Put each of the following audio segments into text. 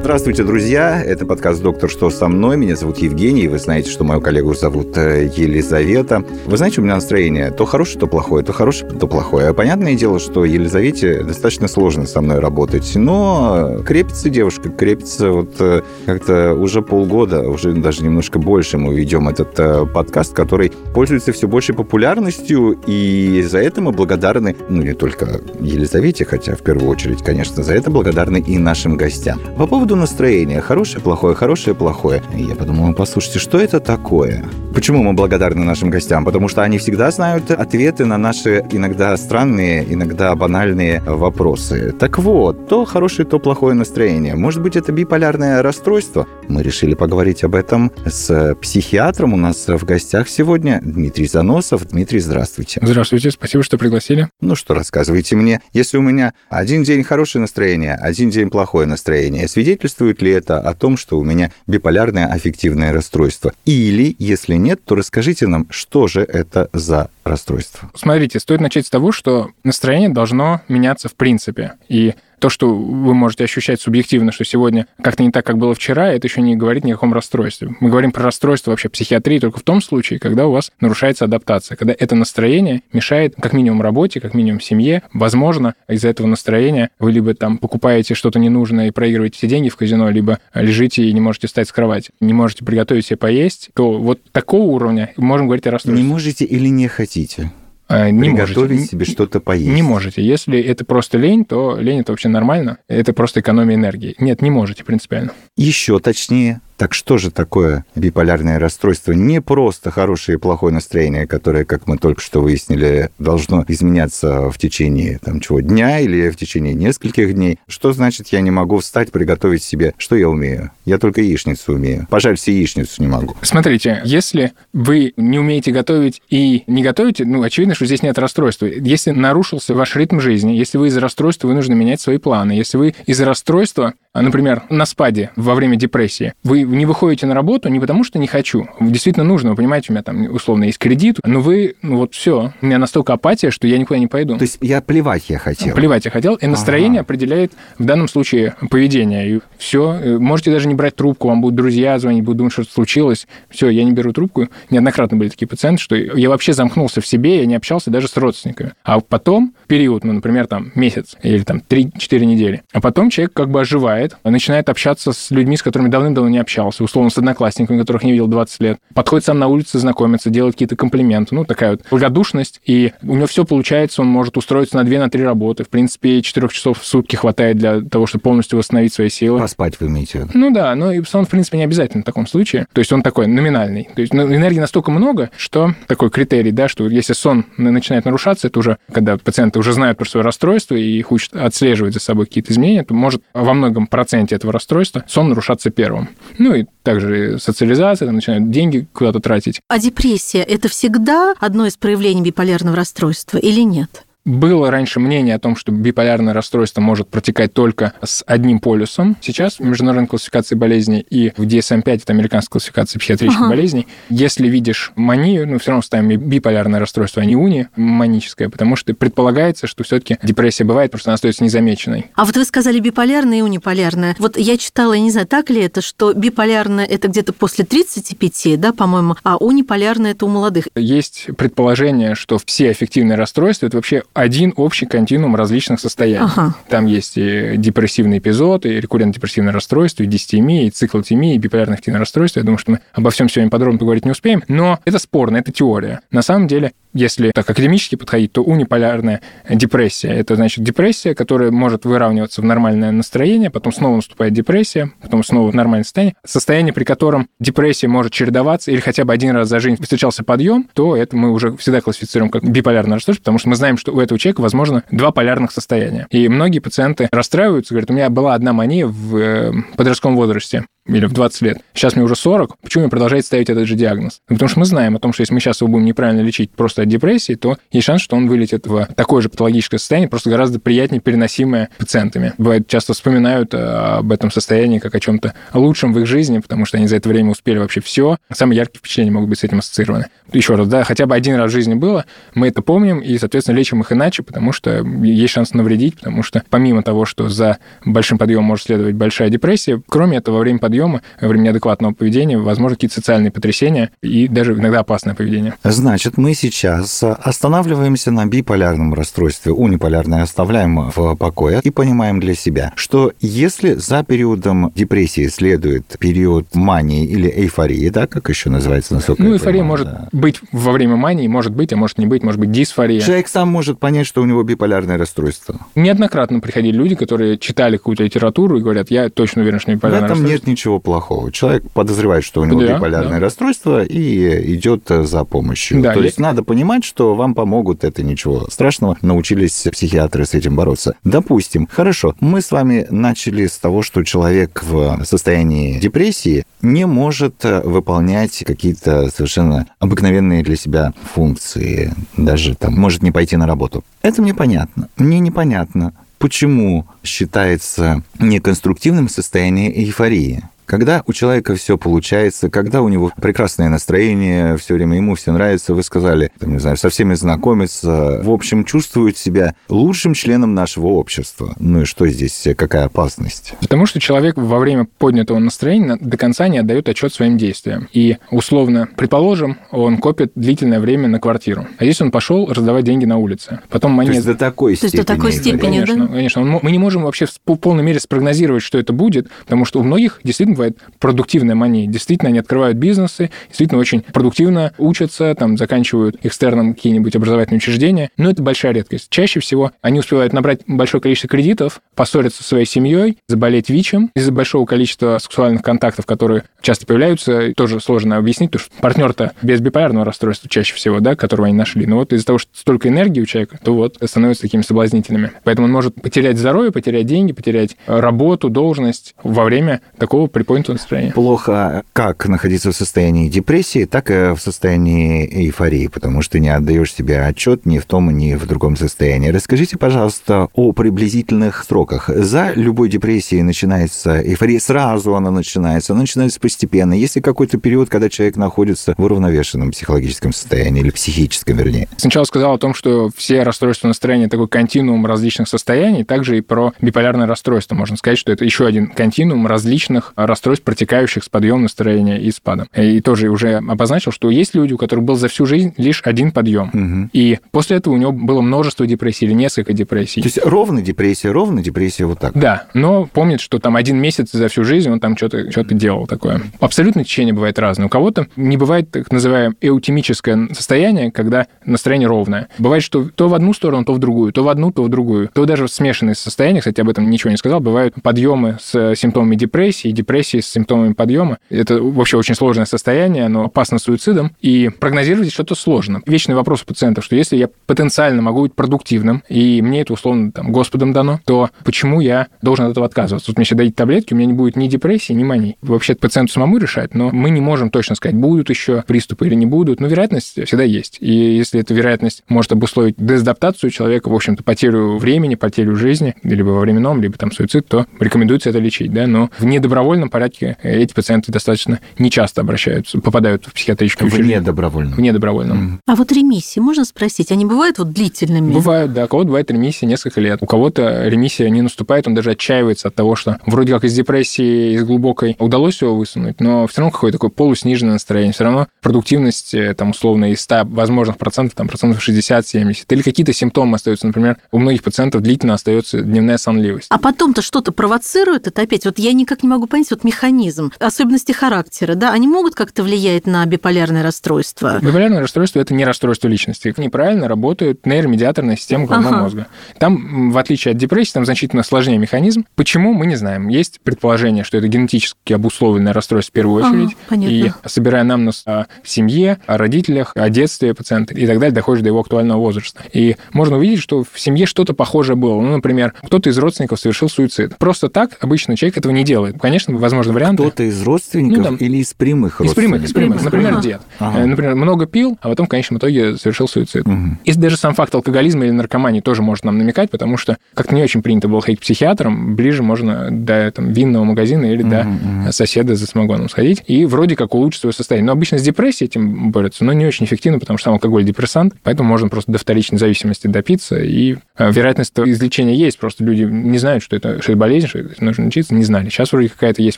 Здравствуйте, друзья! Это подкаст «Доктор, что со мной?». Меня зовут Евгений, вы знаете, что мою коллегу зовут э, Елизавета. Вы знаете, у меня настроение то хорошее, то плохое, то хорошее, то плохое. Понятное дело, что Елизавете достаточно сложно со мной работать, но крепится девушка, крепится вот э, как-то уже полгода, уже даже немножко больше мы ведем этот э, подкаст, который пользуется все большей популярностью, и за это мы благодарны, ну, не только Елизавете, хотя в первую очередь, конечно, за это благодарны и нашим гостям. По поводу настроения. Хорошее, плохое, хорошее, плохое. И я подумал, послушайте, что это такое? Почему мы благодарны нашим гостям? Потому что они всегда знают ответы на наши иногда странные, иногда банальные вопросы. Так вот, то хорошее, то плохое настроение. Может быть, это биполярное расстройство? Мы решили поговорить об этом с психиатром. У нас в гостях сегодня Дмитрий Заносов. Дмитрий, здравствуйте. Здравствуйте, спасибо, что пригласили. Ну что, рассказывайте мне, если у меня один день хорошее настроение, один день плохое настроение, свидетельствует ли это о том, что у меня биполярное аффективное расстройство? Или, если нет, то расскажите нам, что же это за расстройство? Смотрите, стоит начать с того, что настроение должно меняться в принципе. И то, что вы можете ощущать субъективно, что сегодня как-то не так, как было вчера, это еще не говорит ни о каком расстройстве. Мы говорим про расстройство вообще психиатрии только в том случае, когда у вас нарушается адаптация, когда это настроение мешает как минимум работе, как минимум семье. Возможно, из-за этого настроения вы либо там покупаете что-то ненужное и проигрываете все деньги в казино, либо лежите и не можете встать с кровати, не можете приготовить себе поесть, то вот такого уровня можем говорить о расстройстве. Не можете или не хотите? А, Не Приготовить можете. себе что-то поесть. Не можете. Если это просто лень, то лень это вообще нормально. Это просто экономия энергии. Нет, не можете принципиально. Еще точнее, так что же такое биполярное расстройство? Не просто хорошее и плохое настроение, которое, как мы только что выяснили, должно изменяться в течение там, чего, дня или в течение нескольких дней. Что значит, я не могу встать, приготовить себе? Что я умею? Я только яичницу умею. Пожалуйста, яичницу не могу. Смотрите, если вы не умеете готовить и не готовите, ну, очевидно, что здесь нет расстройства. Если нарушился ваш ритм жизни, если вы из-за расстройства вынуждены менять свои планы, если вы из-за расстройства, например, на спаде во время депрессии, вы не выходите на работу не потому, что не хочу. Действительно нужно, вы понимаете, у меня там условно есть кредит, но вы, ну вот все, у меня настолько апатия, что я никуда не пойду. То есть я плевать я хотел. Плевать я хотел, и настроение Ага. определяет в данном случае поведение. И все, можете даже не брать трубку, вам будут друзья звонить, будут думать, что что-то случилось. Все, я не беру трубку. Неоднократно были такие пациенты, что я вообще замкнулся в себе, я не общался даже с родственниками. А потом, период, ну, например, там месяц или там 3-4 недели, а потом человек как бы оживает, начинает общаться с людьми, с которыми давным-давно не общался, условно, с одноклассниками, которых не видел 20 лет, подходит сам на улице знакомиться, делает какие-то комплименты, ну, такая вот благодушность, и у него все получается, он может устроиться на 2-3 работы, в принципе, 4 часов в сутки хватает для того, чтобы полностью восстановить свои силы. Поспать вы имеете в виду? Ну да, но и сон, в принципе, не обязательно в таком случае. То есть он такой номинальный. То есть ну, энергии настолько много, что такой критерий, да, что если сон на- начинает нарушаться, это уже, когда пациенты уже знают про свое расстройство и хочет отслеживать за собой какие-то изменения, то может во многом проценте этого расстройства сон нарушаться первым. Ну и также социализация, там начинают деньги куда-то тратить. А депрессия – это всегда одно из проявлений биполярного расстройства или нет? Было раньше мнение о том, что биполярное расстройство может протекать только с одним полюсом. Сейчас в международной классификации болезней и в DSM-5, это американская классификация психиатрических Ага. болезней, если видишь манию, ну, все равно ставим биполярное расстройство, а не уни, маническое, потому что предполагается, что все-таки депрессия бывает, просто она остается незамеченной. А вот вы сказали биполярное и униполярное. Вот я читала, я не знаю, так ли это, что биполярное – это где-то после 35, да, по-моему, а униполярное – это у молодых. Есть предположение, что все аффективные расстройства – это вообще один общий континуум различных состояний. Ага. Там есть и депрессивный эпизод, и рекуррентно-депрессивное расстройство, и дистемия, и циклотемия, и биполярное аффективное расстройство. Я думаю, что мы обо всем сегодня подробно поговорить не успеем. Но это спорно, это теория. На самом деле, если так академически подходить, то униполярная депрессия – это значит депрессия, которая может выравниваться в нормальное настроение, потом снова наступает депрессия, потом снова нормальное состояние. Состояние, при котором депрессия может чередоваться или хотя бы один раз за жизнь встречался подъем, то это мы уже всегда классифицируем как биполярное расстройство, потому что мы знаем, что у этого человека, возможно, два полярных состояния. И многие пациенты расстраиваются, говорят, у меня была одна мания в э, подростковом возрасте. или в 20 лет. Сейчас мне уже 40. Почему мне продолжает ставить этот же диагноз? Ну, потому что мы знаем о том, что если мы сейчас его будем неправильно лечить просто депрессии, то есть шанс, что он вылетит в такое же патологическое состояние, просто гораздо приятнее переносимое пациентами. Бывает, часто вспоминают э, об этом состоянии как о чем-то лучшем в их жизни, потому что они за это время успели вообще все. Самые яркие впечатления могут быть с этим ассоциированы. Еще раз, да, хотя бы один раз в жизни было, мы это помним и, соответственно, лечим их иначе, потому что есть шанс навредить, потому что помимо того, что за большим подъемом может следовать большая депрессия, кроме этого, во время подъема, во время неадекватного поведения, возможно, какие-то социальные потрясения и даже иногда опасное поведение. Значит, мы сейчас останавливаемся на биполярном расстройстве, униполярное оставляем в покое и понимаем для себя, что если за периодом депрессии следует период мании или эйфории, да, как еще называется, насколько Ну, эйфория понимаю, может да. быть во время мании, может быть, а может не быть, может быть дисфория. Человек сам может понять, что у него биполярное расстройство. Неоднократно приходили люди, которые читали какую-то литературу и говорят, я точно уверен, что у меня В биполярное этом расстройство. нет ничего плохого. Человек подозревает, что у него Да, биполярное да. расстройство и идет за помощью. Да, То есть надо понимать, что вам помогут, это ничего страшного. Научились психиатры с этим бороться. Допустим, хорошо, мы с вами начали с того, что человек в состоянии депрессии не может э, выполнять какие-то совершенно обыкновенные для себя функции, даже там может не пойти на работу. Это мне понятно. Мне непонятно, почему считается неконструктивным состояние эйфории. Когда у человека все получается, когда у него прекрасное настроение, все время ему все нравится, вы сказали, там, не знаю, со всеми знакомиться, в общем, чувствует себя лучшим членом нашего общества. Ну и что здесь, какая опасность? Потому что человек во время поднятого настроения до конца не отдает отчет своим действиям. И, условно, предположим, он копит длительное время на квартиру. А если он пошел раздавать деньги на улице? Потом То монет... есть до такой То есть степени. до такой степени, да? Конечно, конечно. Он мо- Мы не можем вообще в по- полной мере спрогнозировать, что это будет, потому что у многих действительно бывает продуктивная мания. Действительно, они открывают бизнесы, действительно очень продуктивно учатся, там, заканчивают экстерном какие-нибудь образовательные учреждения. Но это большая редкость. Чаще всего они успевают набрать большое количество кредитов, поссориться со своей семьей, заболеть ВИЧем из-за большого количества сексуальных контактов, которые часто появляются. Тоже сложно объяснить, потому что партнер-то без биполярного расстройства чаще всего, да, которого они нашли. Но вот из-за того, что столько энергии у человека, то вот становятся такими соблазнительными. Поэтому он может потерять здоровье, потерять деньги, потерять э, работу, должность во время такого приподнятого настроения. Плохо как находиться в состоянии депрессии, так и в состоянии эйфории, потому что не отдаешь себе отчет ни в том, ни в другом состоянии. Расскажите, пожалуйста, о приблизительных сроках. За любой депрессией начинается эйфория, сразу она начинается, она начинается постепенно. Есть ли какой-то период, когда человек находится в уравновешенном психологическом состоянии или психическом, вернее? Сначала сказал о том, что все расстройства настроения такой континуум различных состояний, также и про биполярное расстройство. Можно сказать, что это еще один континуум различных расстройств, протекающих с подъемом настроения и спадом. И тоже уже обозначил, что есть люди, у которых был за всю жизнь лишь один подъем. Мгм. И после этого у него было множество депрессий или несколько депрессий. То есть ровно депрессия, ровно депрессия вот так. Да, но помнит, что там один месяц за всю жизнь он там что-то что делал такое. Абсолютно течение бывает разное. У кого-то не бывает так называемое эутемическое состояние, когда настроение ровное. Бывает, что то в одну сторону, то в другую, то в одну, то в другую. То даже в смешанные состояния, кстати, об этом ничего не сказал, бывают подъемы с симптомами депрессии, депрессии с симптомами подъема. Это вообще очень сложное состояние, оно опасно суицидом, и прогнозировать что-то сложно. Вечный вопрос у пациентов, что если я потенциально могу быть продуктивным, и мне это условно там Господом дано, то почему я должен от этого отказываться? Вот мне сейчас дадите таблетки, у меня не будет ни депрессии, ни мании. Вообще пациенту самому решать, но мы не можем точно сказать, будут еще приступы или не будут, но вероятность всегда есть. И если эта вероятность может обусловить дезадаптацию человека, в общем-то, потерю времени, потерю жизни, либо во временном, либо там суицид, то рекомендуется это лечить, да, но в недобровольном порядке эти пациенты достаточно нечасто обращаются, попадают в психиатрические В учреждения. недобровольном. В недобровольном. А вот ремиссии, можно спросить, они бывают вот длительными? Бывают, да. У кого-то бывает ремиссия несколько лет. У кого-то ремиссия не наступает, он даже отчаивается от того, что вроде как из депрессии, из глубокой удалось его высунуть, но все равно какое-то такое полусниженное настроение. Все равно продуктивность, э, там, условно, из 100 возможных процентов, там, процентов 60-70. Или какие-то симптомы остаются. Например, у многих пациентов длительно остается дневная сонливость. А потом-то что-то провоцирует это опять? Вот я никак не могу понять вот механизм, особенности характера, да, они могут как-то влиять на биполярное расстройство? Биполярное расстройство – это не расстройство личности. Неправильно работает нейромедиаторная система головного Ага. мозга. Там, в отличие от депрессии, там значительно сложнее механизм. Почему, мы не знаем. Есть предположение, что это генетически обусловленное расстройство в первую Ага, очередь. понятно. И собирая намнос о семье, о родителях, о детстве пациента и так далее, доходишь до его актуального возраста. И можно увидеть, что в семье что-то похожее было. Ну, например, кто-то из родственников совершил суицид. Просто так обычно человек этого не делает. Конечно, возможны варианты. Кто-то из родственников Ну, там- или из прямых Из прямых, из прямых. Прямых. Например, дед. Ага. Э, Например, много пил, а потом в конечном итоге совершил суицид. Мгм. И даже сам факт алкоголизма или наркомании тоже может нам намекать, потому что как-то не очень принято было ходить к психиатрам, ближе можно до там, винного магазина или до Мгм, соседа за самогоном сходить и вроде как улучшить свое состояние. Но обычно с депрессией этим борются, но не очень эффективно, потому что сам алкоголь депрессант, поэтому можно просто до вторичной зависимости допиться, и э, вероятность излечения есть, просто люди не знают, что это, что это болезнь, что это нужно лечиться, не знали. Сейчас вроде какая-то есть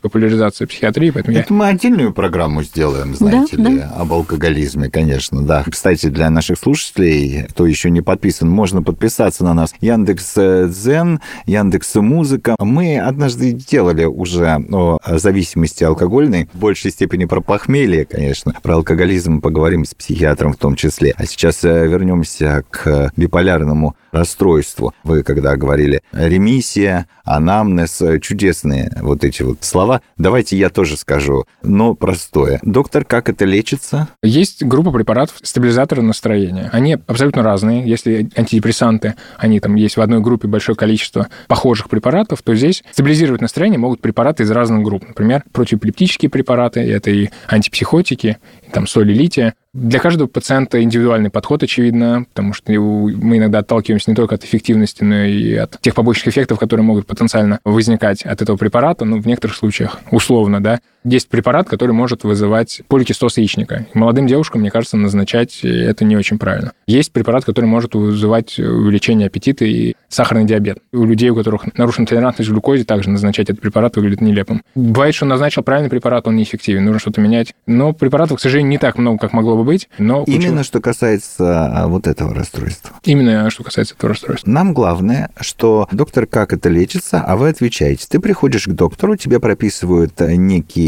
популяризация психиатрии, поэтому я Это мы отдельную программу сделаем, знаете Да, ли, об алкоголизме, конечно, да. Кстати, для наших слушателей, кто еще не подписан, можно подписаться на нас. Яндекс э, Дзен, Яндекс Музыка. Мы однажды делали уже о зависимости алкогольной, в большей степени про похмелье, конечно. Про алкоголизм поговорим с психиатром в том числе. А сейчас э, вернемся к биполярному расстройству. Вы когда говорили ремиссия, анамнез, э, чудесные вот эти вот слова. Давайте я тоже скажу, но простое. Доктор, как это лечится? Есть группа препаратов стабилизаторы настроения. Они абсолютно разные. Если антидепрессанты, они там есть в одной группе большое количество похожих препаратов, то здесь стабилизировать настроение могут препараты из разных групп. Например, противоэпилептические препараты, это и антипсихотики, и там соли лития. Для каждого пациента индивидуальный подход, очевидно, потому что мы иногда отталкиваемся не только от эффективности, но и от тех побочных эффектов, которые могут потенциально возникать от этого препарата. Ну, в некоторых случаях, условно, да, есть препарат, который может вызывать поликистоз яичника. Молодым девушкам, мне кажется, назначать это не очень правильно. Есть препарат, который может вызывать увеличение аппетита и сахарный диабет. У людей, у которых нарушена толерантность к глюкозе, также назначать этот препарат выглядит нелепым. Бывает, что назначил правильный препарат, он неэффективен, нужно что-то менять. Но препаратов, к сожалению, не так много, как могло бы быть. Но Именно что касается а, вот этого расстройства. Именно что касается этого расстройства. Нам главное, что доктор, как это лечится, а вы отвечаете. Ты приходишь к доктору, тебе прописывают э,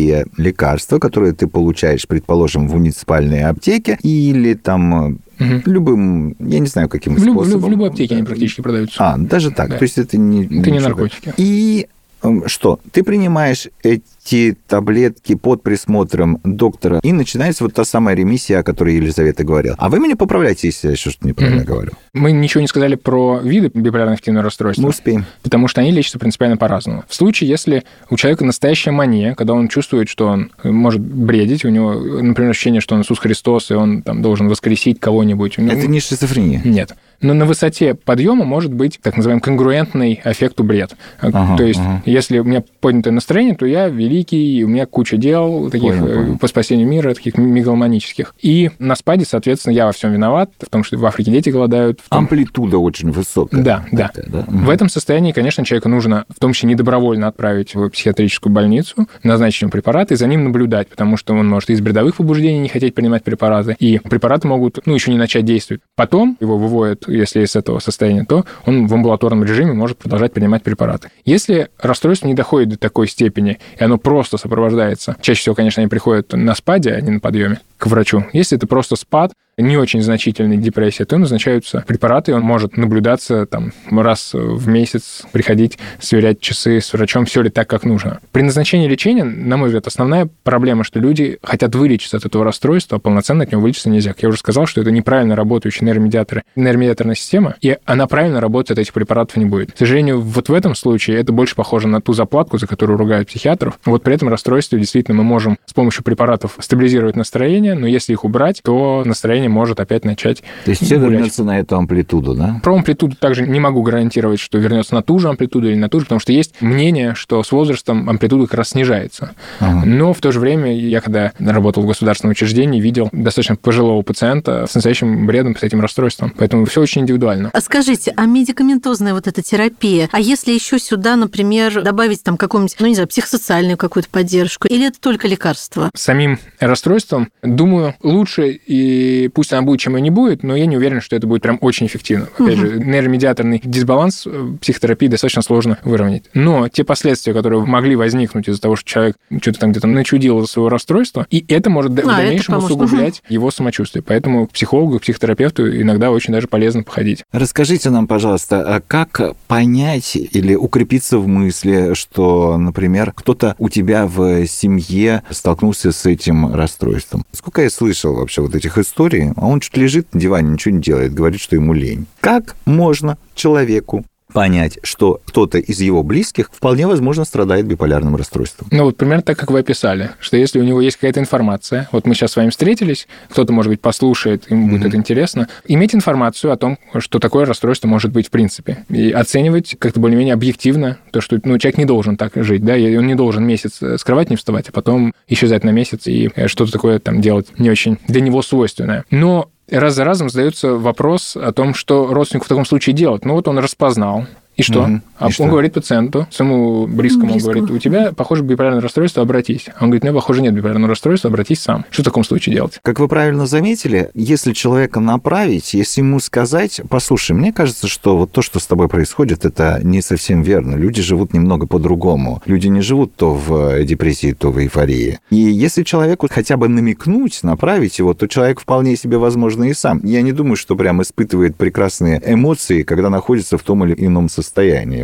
некие лекарства, которые ты получаешь, предположим, в муниципальной аптеке или там э, Мгм. любым, я не знаю, каким В, люб- в способом. любой аптеке они практически продаются. А, даже так. Да. То есть это не... Это не наркотики. И эм, что? Ты принимаешь эти таблетки под присмотром доктора, и начинается вот та самая ремиссия, о которой Елизавета говорила. А вы меня поправляйте, если я что-то неправильно Мгм. говорю. Мы ничего не сказали про виды биполярного эффективного расстройства. Мы успеем. потому что они лечатся принципиально по-разному. В случае, если у человека настоящая мания, когда он чувствует, что он может бредить, у него, например, ощущение, что он Иисус Христос, и он там должен воскресить кого-нибудь. него- Это не шизофрения. Нет. Но на высоте подъема может быть так называемый конгруентный эффекту бред. Ага, то есть, ага. если у меня поднятое настроение, то я великий, у меня куча дел таких Понял, э, понял. по спасению мира, таких мегаломанических. И на спаде, соответственно, я во всем виноват, в том, что в Африке дети голодают. Том, Амплитуда очень высокая. да, да. Да? В этом состоянии, конечно, человека нужно, в том числе недобровольно отправить в психиатрическую больницу, назначить ему препараты и за ним наблюдать, потому что он может из бредовых побуждений не хотеть принимать препараты, и препараты могут, ну, еще не начать действовать. Потом его выводят, если из этого состояния, то он в амбулаторном режиме может продолжать принимать препараты. Если расстройство не доходит до такой степени, и оно просто сопровождается, чаще всего, конечно, они приходят на спаде, а не на подъеме к врачу. Если это просто спад, не очень значительной депрессия, то назначаются препараты, и он может наблюдаться там раз в месяц, приходить, сверять часы с врачом, все ли так, как нужно. При назначении лечения, на мой взгляд, основная проблема, что люди хотят вылечиться от этого расстройства, а полноценно от него вылечиться нельзя. Я уже сказал, что это неправильно работающие нейромедиаторы, нейромедиаторная система, и она правильно работает, этих препаратов не будет. К сожалению, вот в этом случае это больше похоже на ту заплатку, за которую ругают психиатров. Вот при этом расстройстве действительно мы можем с помощью препаратов стабилизировать настроение, но если их убрать, то настроение может опять начать То есть все гулять. вернется на эту амплитуду, да? Про амплитуду также не могу гарантировать, что вернется на ту же амплитуду или на ту же, потому что есть мнение, что с возрастом амплитуда как раз снижается. Ага. Но в то же время я, когда работал в государственном учреждении, видел достаточно пожилого пациента с настоящим бредом, с этим расстройством. Поэтому все очень индивидуально. А скажите, а медикаментозная вот эта терапия, а если еще сюда, например, добавить там какую-нибудь, ну не знаю, психосоциальную какую-то поддержку, или это только лекарство? Самим расстройством, думаю, лучше, и пусть она будет, чем и не будет, но я не уверен, что это будет прям очень эффективно. Опять же, нейромедиаторный дисбаланс э, психотерапии достаточно сложно выровнять. Но те последствия, которые могли возникнуть из-за того, что человек что-то там где-то начудил из своего расстройства, и это может в А, это дальнейшем поможет. усугублять его самочувствие. Поэтому к психологу, к психотерапевту иногда очень даже полезно походить. Расскажите нам, пожалуйста, а как понять или укрепиться в мысли, что, например, кто-то у тебя в семье столкнулся с этим расстройством? Сколько я слышал вообще вот этих историй, а он что-то лежит на диване, ничего не делает, говорит, что ему лень. Как можно человеку понять, что кто-то из его близких вполне возможно страдает биполярным расстройством. Ну вот примерно так, как вы описали, что если у него есть какая-то информация, вот мы сейчас с вами встретились, кто-то, может быть, послушает, ему будет это интересно, иметь информацию о том, что такое расстройство может быть в принципе, и оценивать как-то более-менее объективно то, что ну, человек не должен так жить, да, и он не должен месяц скрывать, не вставать, а потом исчезать на месяц и э, что-то такое там делать не очень для него свойственное. Но раз за разом задается вопрос о том, что родственнику в таком случае делать. Ну вот он распознал, и что? Мгм. А И что? он говорит пациенту, своему близкому, он Близкому. говорит, у тебя, похоже, биполярное расстройство, обратись. А он говорит, у меня, похоже, нет биполярного расстройства, обратись сам. Что в таком случае делать? Как вы правильно заметили, если человека направить, если ему сказать, послушай, мне кажется, что вот то, что с тобой происходит, это не совсем верно. Люди живут немного по-другому. Люди не живут то в э, депрессии, то в эйфории. И если человеку хотя бы намекнуть, направить его, то человек вполне себе, возможно, и сам. Я не думаю, что прям испытывает прекрасные эмоции, когда находится в том или ином состоянии.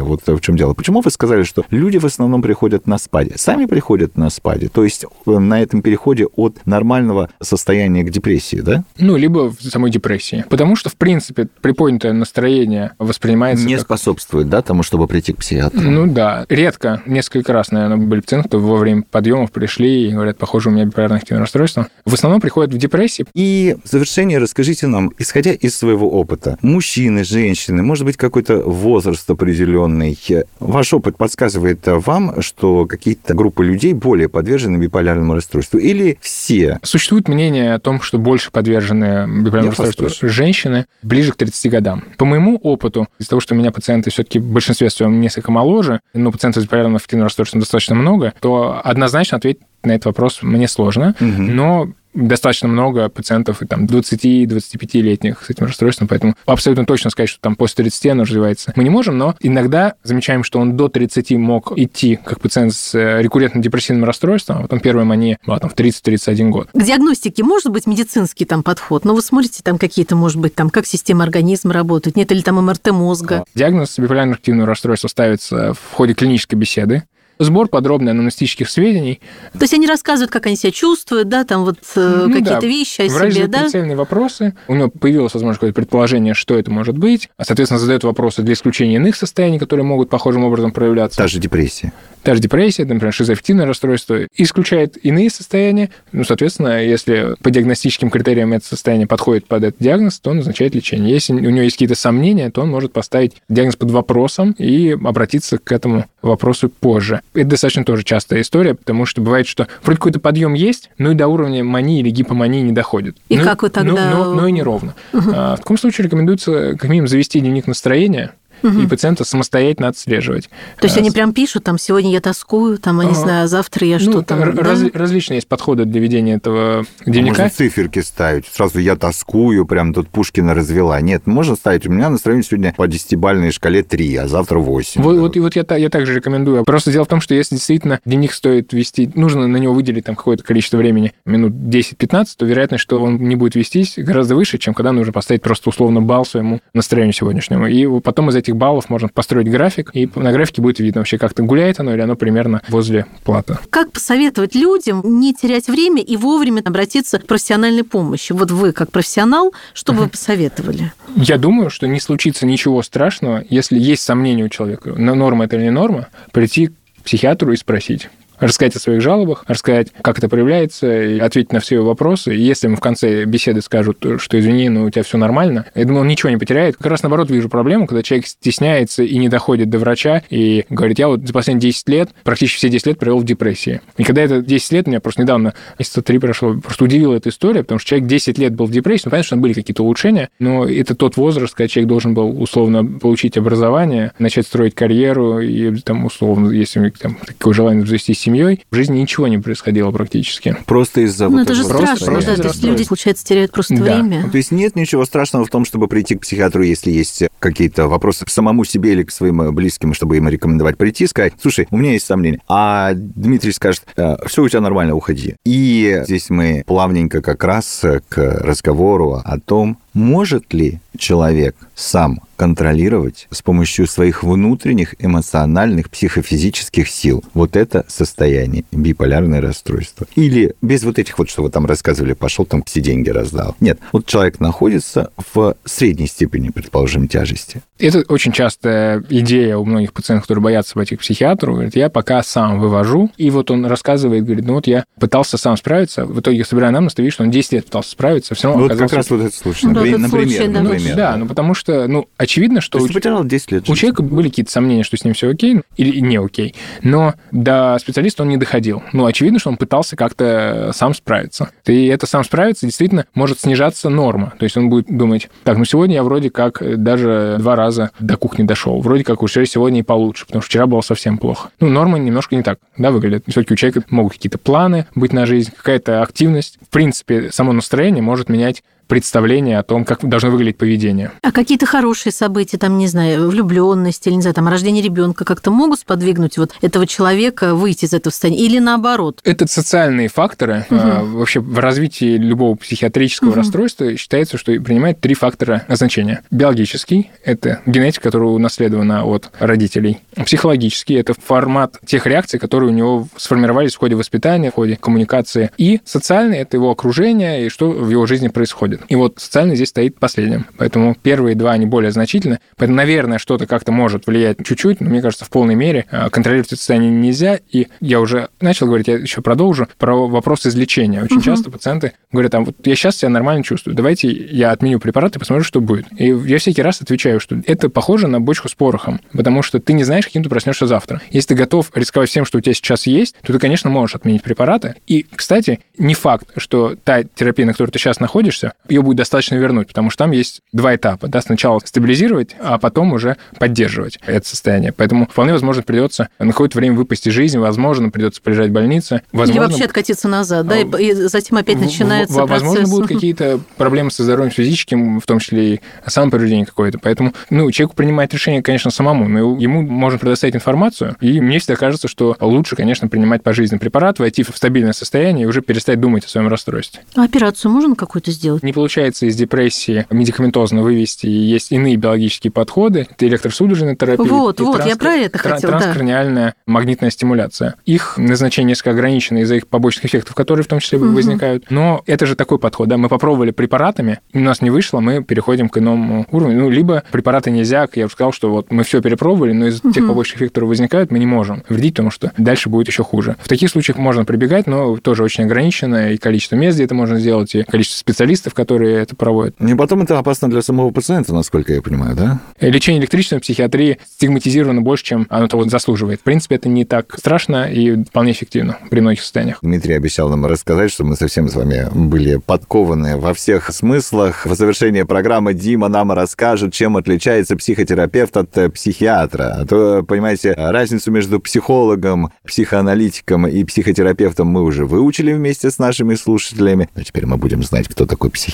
Вот в чем дело. Почему вы сказали, что люди в основном приходят на спаде? Сами приходят на спаде, то есть э, на этом переходе от нормального состояния к депрессии, да? Ну, либо в самой депрессии. Потому что, в принципе, приподнятое настроение воспринимается Не как... способствует, да, тому, чтобы прийти к психиатру. Ну да, редко, несколько раз, наверное, были пациенты, кто во время подъемов пришли и говорят, похоже, у меня биполярное активное расстройство. В основном приходят в депрессии. И в завершение расскажите нам, исходя из своего опыта, мужчины, женщины, может быть, какой-то возраст определенный, ваш опыт подсказывает вам, что какие-то группы людей более подвержены биполярному расстройству? Или все? Существует мнение о том, что больше подвержены биполярному расстройству женщины ближе к 30 годам. По моему опыту, из-за того, что у меня пациенты все-таки в большинстве своем несколько моложе, но пациентов с биполярным аффективным расстройством достаточно много, то однозначно ответить на этот вопрос мне сложно, Мгм. но достаточно много пациентов и там 20-25-летних с этим расстройством, поэтому абсолютно точно сказать, что там после 30 оно развивается, мы не можем, но иногда замечаем, что он до 30 мог идти как пациент с э, рекуррентным депрессивным расстройством, а потом первая мания была там в 30-31 год. К диагностике может быть медицинский там подход, но вы смотрите там какие-то, может быть, там как система организма работает, нет или там МРТ мозга. Диагноз биполярно активного расстройства ставится в ходе клинической беседы. Сбор подробный анамнестических сведений. То есть они рассказывают, как они себя чувствуют, да, там вот э, Ну какие-то да, вещи о Врач себе, да? прицельные вопросы. У него появилось, возможно, какое-то предположение, что это может быть. А, соответственно, задает вопросы для исключения иных состояний, которые могут похожим образом проявляться. Та же депрессия. Та же депрессия, например, шизоаффективное расстройство, исключает иные состояния. Ну, соответственно, если по диагностическим критериям это состояние подходит под этот диагноз, то он назначает лечение. Если у него есть какие-то сомнения, то он может поставить диагноз под вопросом и обратиться к этому вопросу позже. Это достаточно тоже частая история, потому что бывает, что вроде какой-то подъем есть, но и до уровня мании или гипомании не доходит. И Ну, как вы тогда- Но, но- но и неровно. А, в таком случае рекомендуется как минимум завести дневник настроения, и пациента самостоятельно отслеживать. То есть А, они прям пишут, там, сегодня я тоскую, там, я не А, знаю, а завтра я ну, что там, р- да? раз- различные есть подходы для ведения этого дневника. Можно циферки ставить. Сразу я тоскую, прям тут Пушкина развела. Нет, можно ставить. У меня настроение сегодня по десятибальной шкале 3, а завтра 8. Вот, вот, и вот я, я также рекомендую. Просто дело в том, что если действительно дневник стоит вести, нужно на него выделить там какое-то количество времени, минут 10-15, то вероятность, что он не будет вестись, гораздо выше, чем когда нужно поставить просто условно балл своему настроению сегодняшнему. И потом из этих баллов можно построить график, и на графике будет видно вообще, как-то гуляет оно или оно примерно возле плата. Как посоветовать людям не терять время и вовремя обратиться к профессиональной помощи? Вот вы, как профессионал, что бы вы посоветовали? Я думаю, что не случится ничего страшного, если есть сомнения у человека, но норма это или не норма, прийти к психиатру и спросить рассказать о своих жалобах, рассказать, как это проявляется, и ответить на все вопросы. И если ему в конце беседы скажут, что извини, но у тебя все нормально, я думаю, он ничего не потеряет. Как раз наоборот вижу проблему, когда человек стесняется и не доходит до врача, и говорит, я вот за последние 10 лет, практически все 10 лет провел в депрессии. И когда это 10 лет, у меня просто недавно, месяца три прошло, просто удивила эта история, потому что человек 10 лет был в депрессии, ну, понятно, что были какие-то улучшения, но это тот возраст, когда человек должен был условно получить образование, начать строить карьеру, и там условно, если там такое желание завестись семьей, в жизни ничего не происходило практически. Просто из-за Ну, вот это же просто- страшно, просто да, то есть люди, получается, теряют просто Да. время. Ну, То есть нет ничего страшного в том, чтобы прийти к психиатру, если есть какие-то вопросы к самому себе или к своим близким, чтобы им рекомендовать прийти, сказать, слушай, у меня есть сомнения. А Дмитрий скажет, все у тебя нормально, уходи. И здесь мы плавненько как раз к разговору о том, Может ли человек сам контролировать с помощью своих внутренних эмоциональных, психофизических сил вот это состояние, биполярное расстройство. Или без вот этих вот, что вы там рассказывали, пошел там все деньги раздал. Нет, вот человек находится в средней степени, предположим, тяжести. Это очень частая идея у многих пациентов, которые боятся пойти к психиатру. Говорит, я пока сам вывожу. И вот он рассказывает, говорит, ну вот я пытался сам справиться. В итоге, собирая нам, видишь, что он 10 лет пытался справиться. Все равно вот оказался... как раз вот этот случай. Ну, например, этот случай, например, да. например. Да, ну потому что, ну, очевидно, что То у, есть ты потерял 10 лет у жизни. человека были какие-то сомнения, что с ним все окей или не окей. Но до специалиста он не доходил. Ну, очевидно, что он пытался как-то сам справиться. И это сам справиться действительно может снижаться норма. То есть он будет думать, так, ну сегодня я вроде как даже два раза до кухни дошел. Вроде как уже сегодня и получше, потому что вчера было совсем плохо. Ну, норма немножко не так, да, выглядит. Все-таки у человека могут какие-то планы быть на жизнь, какая-то активность. В принципе, само настроение может менять представление о том, как должно выглядеть поведение. А какие-то хорошие события, там, не знаю, влюбленность или, не знаю, там, рождение ребенка как-то могут сподвигнуть вот этого человека выйти из этого состояния? Или наоборот? Это социальные факторы. А, Вообще в развитии любого психиатрического Мгм. расстройства считается, что принимает три фактора значения. Биологический – это генетика, которая унаследована от родителей. Психологический – это формат тех реакций, которые у него сформировались в ходе воспитания, в ходе коммуникации. И социальный – это его окружение и что в его жизни происходит. И вот социальный здесь стоит последним. Поэтому первые два, они более значительны. Поэтому, наверное, что-то как-то может влиять чуть-чуть, но мне кажется, в полной мере а, контролировать это состояние нельзя. И я уже начал говорить, я еще продолжу, про вопрос излечения. Очень Мгм. часто пациенты говорят, а вот я сейчас себя нормально чувствую, давайте я отменю препарат и посмотрю, что будет. И я всякий раз отвечаю, что это похоже на бочку с порохом, потому что ты не знаешь, каким ты проснешься завтра. Если ты готов рисковать всем, что у тебя сейчас есть, то ты, конечно, можешь отменить препараты. И, кстати, не факт, что та терапия, на которой ты сейчас находишься, ее будет достаточно вернуть, потому что там есть два этапа. Да, сначала стабилизировать, а потом уже поддерживать это состояние. Поэтому вполне возможно придется на какое-то время выпасть из жизни, возможно, придется полежать в больнице. Возможно, Или вообще откатиться назад, да, и, А, и затем опять начинается в- Возможно, процесс. будут какие-то проблемы со здоровьем физическим, в том числе и самоповреждение какое-то. Поэтому, ну, человеку принимать решение, конечно, самому, но ему можно предоставить информацию, и мне всегда кажется, что лучше, конечно, принимать пожизненный препарат, войти в стабильное состояние и уже перестать думать о своем расстройстве. А операцию можно какую-то сделать? Не получается из депрессии медикаментозно вывести, есть иные биологические подходы, это электросудорожная терапия. Вот, вот, я про это тран- хотела, да. Транскраниальная магнитная стимуляция. Их назначение несколько ограничено из-за их побочных эффектов, которые в том числе Мгм. возникают. Но это же такой подход, да, мы попробовали препаратами, у нас не вышло, мы переходим к иному уровню. Ну, либо препараты нельзя, я уже сказал, что вот мы все перепробовали, но из-за тех Мгм. побочных эффектов, которые возникают, мы не можем вредить, потому что дальше будет еще хуже. В таких случаях можно прибегать, но тоже очень ограничено, и количество мест, где это можно сделать, и количество специалистов, которые это проводят. И потом это опасно для самого пациента, насколько я понимаю, да? Лечение электричеством в психиатрии стигматизировано больше, чем оно того заслуживает. В принципе, это не так страшно и вполне эффективно при многих состояниях. Дмитрий обещал нам рассказать, что мы совсем с вами были подкованы во всех смыслах. В завершении программы Дима нам расскажет, чем отличается психотерапевт от э, психиатра. А то, понимаете, разницу между психологом, психоаналитиком и психотерапевтом мы уже выучили вместе с нашими слушателями. Но теперь мы будем знать, кто такой психиатр.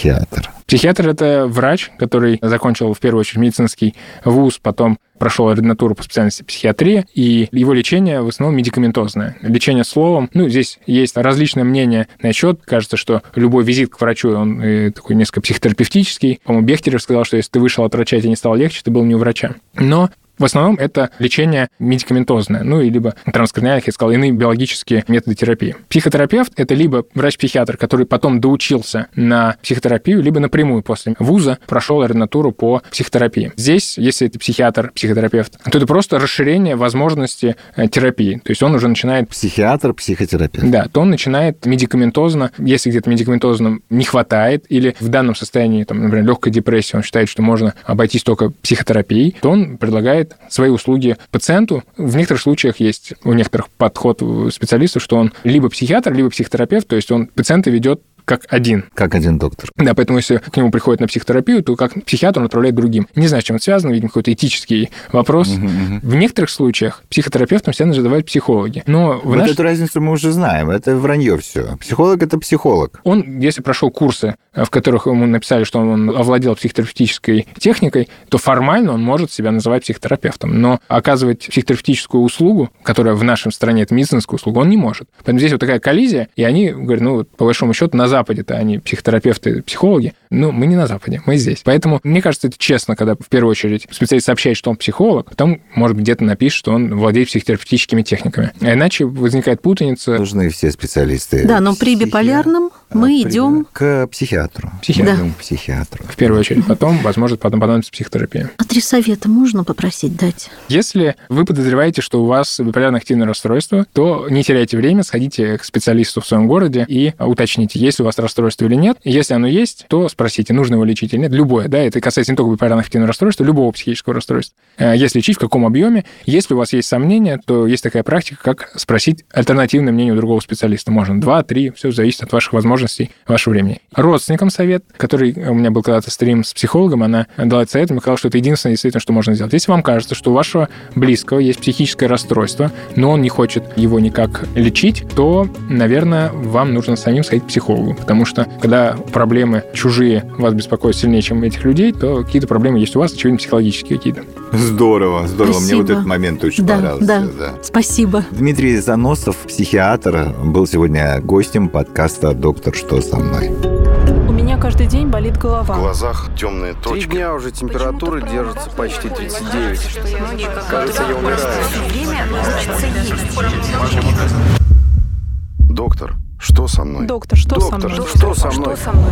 Психиатр – это врач, который закончил в первую очередь медицинский вуз, потом прошел ординатуру по специальности психиатрия, и его лечение в основном медикаментозное. Лечение словом, ну, здесь есть различные мнения насчет. Кажется, что любой визит к врачу, он э, такой несколько психотерапевтический. По-моему, Бехтерев сказал, что если ты вышел от врача, и тебе не стало легче, ты был не у врача. Но в основном это лечение медикаментозное, ну и либо транскраниальных, я сказал, иные биологические методы терапии. Психотерапевт – это либо врач-психиатр, который потом доучился на психотерапию, либо напрямую после вуза прошел ординатуру по психотерапии. Здесь, если это психиатр, психотерапевт, то это просто расширение возможности э, терапии. То есть он уже начинает Психиатр, психотерапевт. да, то он начинает медикаментозно, если где-то медикаментозно не хватает, или в данном состоянии, там, например, легкой депрессии, он считает, что можно обойтись только психотерапией, то он предлагает свои услуги пациенту. В некоторых случаях есть у некоторых подход специалистов, что он либо психиатр, либо психотерапевт, то есть он пациента ведет как один. Как один доктор. Да, поэтому если к нему приходит на психотерапию, то как психиатр он отправляет другим. Не знаю, с чем это связано, видимо, какой-то этический вопрос. В некоторых случаях психотерапевтам всегда называют психологи. Но в Вот наш- эту разницу мы уже знаем. Это вранье все. Психолог – это психолог. Он, если прошел курсы, в которых ему написали, что он овладел психотерапевтической техникой, то формально он может себя называть психотерапевтом. Но оказывать психотерапевтическую услугу, которая в нашем стране это медицинская услуга, он не может. Поэтому здесь вот такая коллизия, и они говорят, ну, по большому счету, назад Западе-то они психотерапевты, психологи. Ну, мы не на Западе, мы здесь. Поэтому, мне кажется, это честно, когда в первую очередь специалист сообщает, что он психолог, потом, может быть, где-то напишет, что он владеет психотерапевтическими техниками. А иначе возникает путаница. Нужны все специалисты. Да, но при биполярном мы При- идем... к психиатру. Психиатру. Идем к психиатру. В первую очередь. Потом, возможно, потом понадобится психотерапия. А три совета можно попросить дать? Если вы подозреваете, что у вас биполярное активное расстройство, то не теряйте время, сходите к специалисту в своем городе и уточните, есть ли у вас расстройство или нет. Если оно есть, то спросите, нужно его лечить или нет. Любое, да, это касается не только биполярного активного расстройства, любого психического расстройства. Э, Если лечить, в каком объеме. Если у вас есть сомнения, то есть такая практика, как спросить альтернативное мнение у другого специалиста. Можно два, три, все зависит от ваших возможностей, вашего времени. Родственникам совет, который у меня был когда-то стрим с психологом, она дала этот совет и сказала, что это единственное действительно, что можно сделать. Если вам кажется, что у вашего близкого есть психическое расстройство, но он не хочет его никак лечить, то, наверное, вам нужно самим сходить к психологу. Потому что, когда проблемы чужие вас беспокоят сильнее, чем этих людей, то какие-то проблемы есть у вас, очевидно, психологические какие-то. Здорово, здорово. Мне вот Спасибо. этот момент очень Да, понравился. да. да. Спасибо. Дмитрий Заносов, психиатр, был сегодня гостем подкаста «Доктор, что со мной?». У меня каждый день болит В голова. глазах темные Три точки. дня уже температура держится почти 39. Кажется, я умираю. Доктор, что со мной? Доктор, что со Доктор, мной? что со мной? Что со мной?